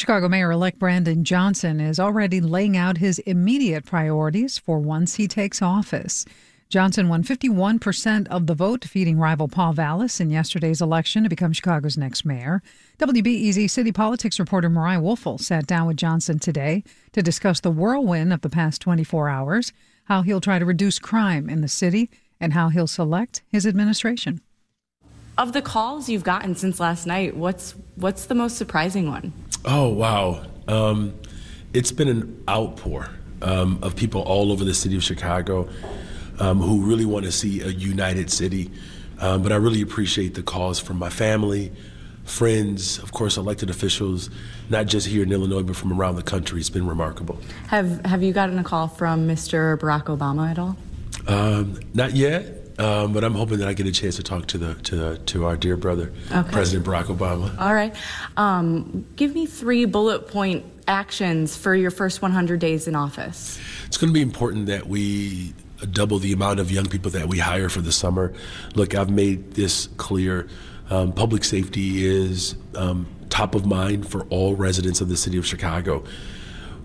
Chicago Mayor elect Brandon Johnson is already laying out his immediate priorities for once he takes office. Johnson won 51% of the vote, defeating rival Paul Vallas in yesterday's election to become Chicago's next mayor. WBEZ city politics reporter Mariah Woelfel sat down with Johnson today to discuss the whirlwind of the past 24 hours, how he'll try to reduce crime in the city, and how he'll select his administration. Of the calls you've gotten since last night, what's what's the most surprising one? Oh wow, um, it's been an outpour um, of people all over the city of Chicago um, who really want to see a united city. Um, but I really appreciate the calls from my family, friends, of course, elected officials, not just here in Illinois, but from around the country. It's been remarkable. Have Have you gotten a call from Mr. Barack Obama at all? Um, not yet. Um, but I'm hoping that I get a chance to talk to the to the, to our dear brother, okay. President Barack Obama. All right, um, give me three bullet point actions for your first 100 days in office. It's going to be important that we double the amount of young people that we hire for the summer. Look, I've made this clear. Um, public safety is um, top of mind for all residents of the city of Chicago.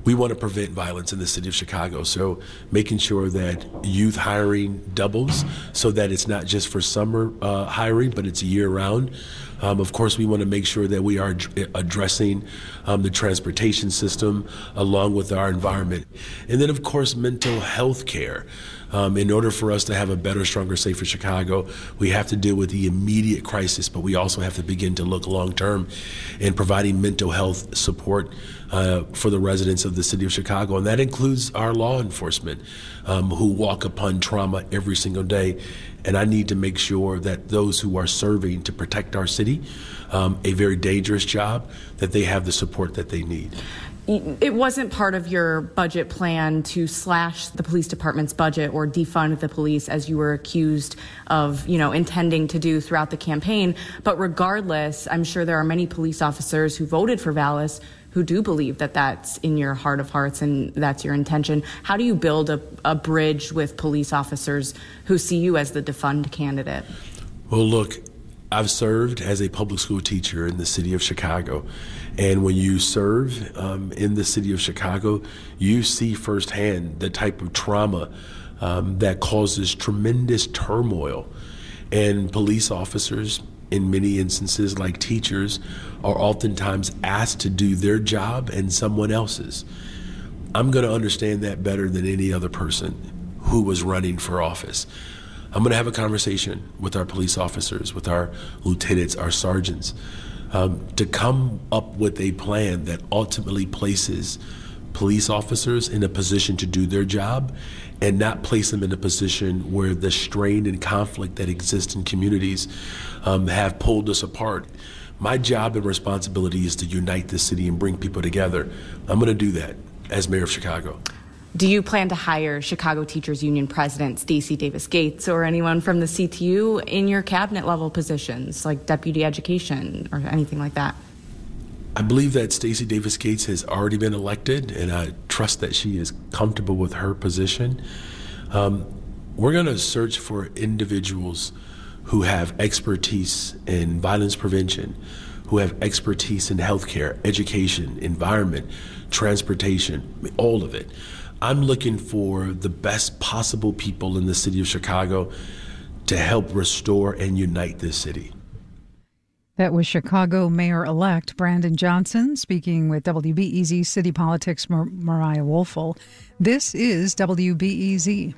We want to prevent violence in the city of Chicago, so making sure that youth hiring doubles so that it's not just for summer uh, hiring, but it's year round. Um, of course, we want to make sure that we are addressing um, the transportation system along with our environment. And then, of course, mental health care. Um, in order for us to have a better, stronger, safer Chicago, we have to deal with the immediate crisis, but we also have to begin to look long term in providing mental health support uh, for the residents of the city of Chicago. And that includes our law enforcement um, who walk upon trauma every single day. And I need to make sure that those who are serving to protect our city, um, a very dangerous job, that they have the support that they need it wasn't part of your budget plan to slash the police department's budget or defund the police as you were accused of, you know, intending to do throughout the campaign. But regardless, I'm sure there are many police officers who voted for Vallas who do believe that that's in your heart of hearts and that's your intention. How do you build a, a bridge with police officers who see you as the defund candidate? Well, look, I've served as a public school teacher in the city of Chicago. And when you serve um, in the city of Chicago, you see firsthand the type of trauma um, that causes tremendous turmoil. And police officers, in many instances, like teachers, are oftentimes asked to do their job and someone else's. I'm going to understand that better than any other person who was running for office. I'm going to have a conversation with our police officers, with our lieutenants, our sergeants, um, to come up with a plan that ultimately places police officers in a position to do their job and not place them in a position where the strain and conflict that exists in communities um, have pulled us apart. My job and responsibility is to unite the city and bring people together. I'm going to do that as mayor of Chicago. Do you plan to hire Chicago Teachers Union President Stacy Davis Gates or anyone from the CTU in your cabinet level positions, like deputy education or anything like that? I believe that Stacy Davis Gates has already been elected, and I trust that she is comfortable with her position. Um, we're going to search for individuals who have expertise in violence prevention, who have expertise in healthcare, education, environment, transportation, all of it. I'm looking for the best possible people in the city of Chicago to help restore and unite this city. That was Chicago Mayor elect Brandon Johnson speaking with WBEZ City Politics Mar- Mariah Woelfel. This is WBEZ.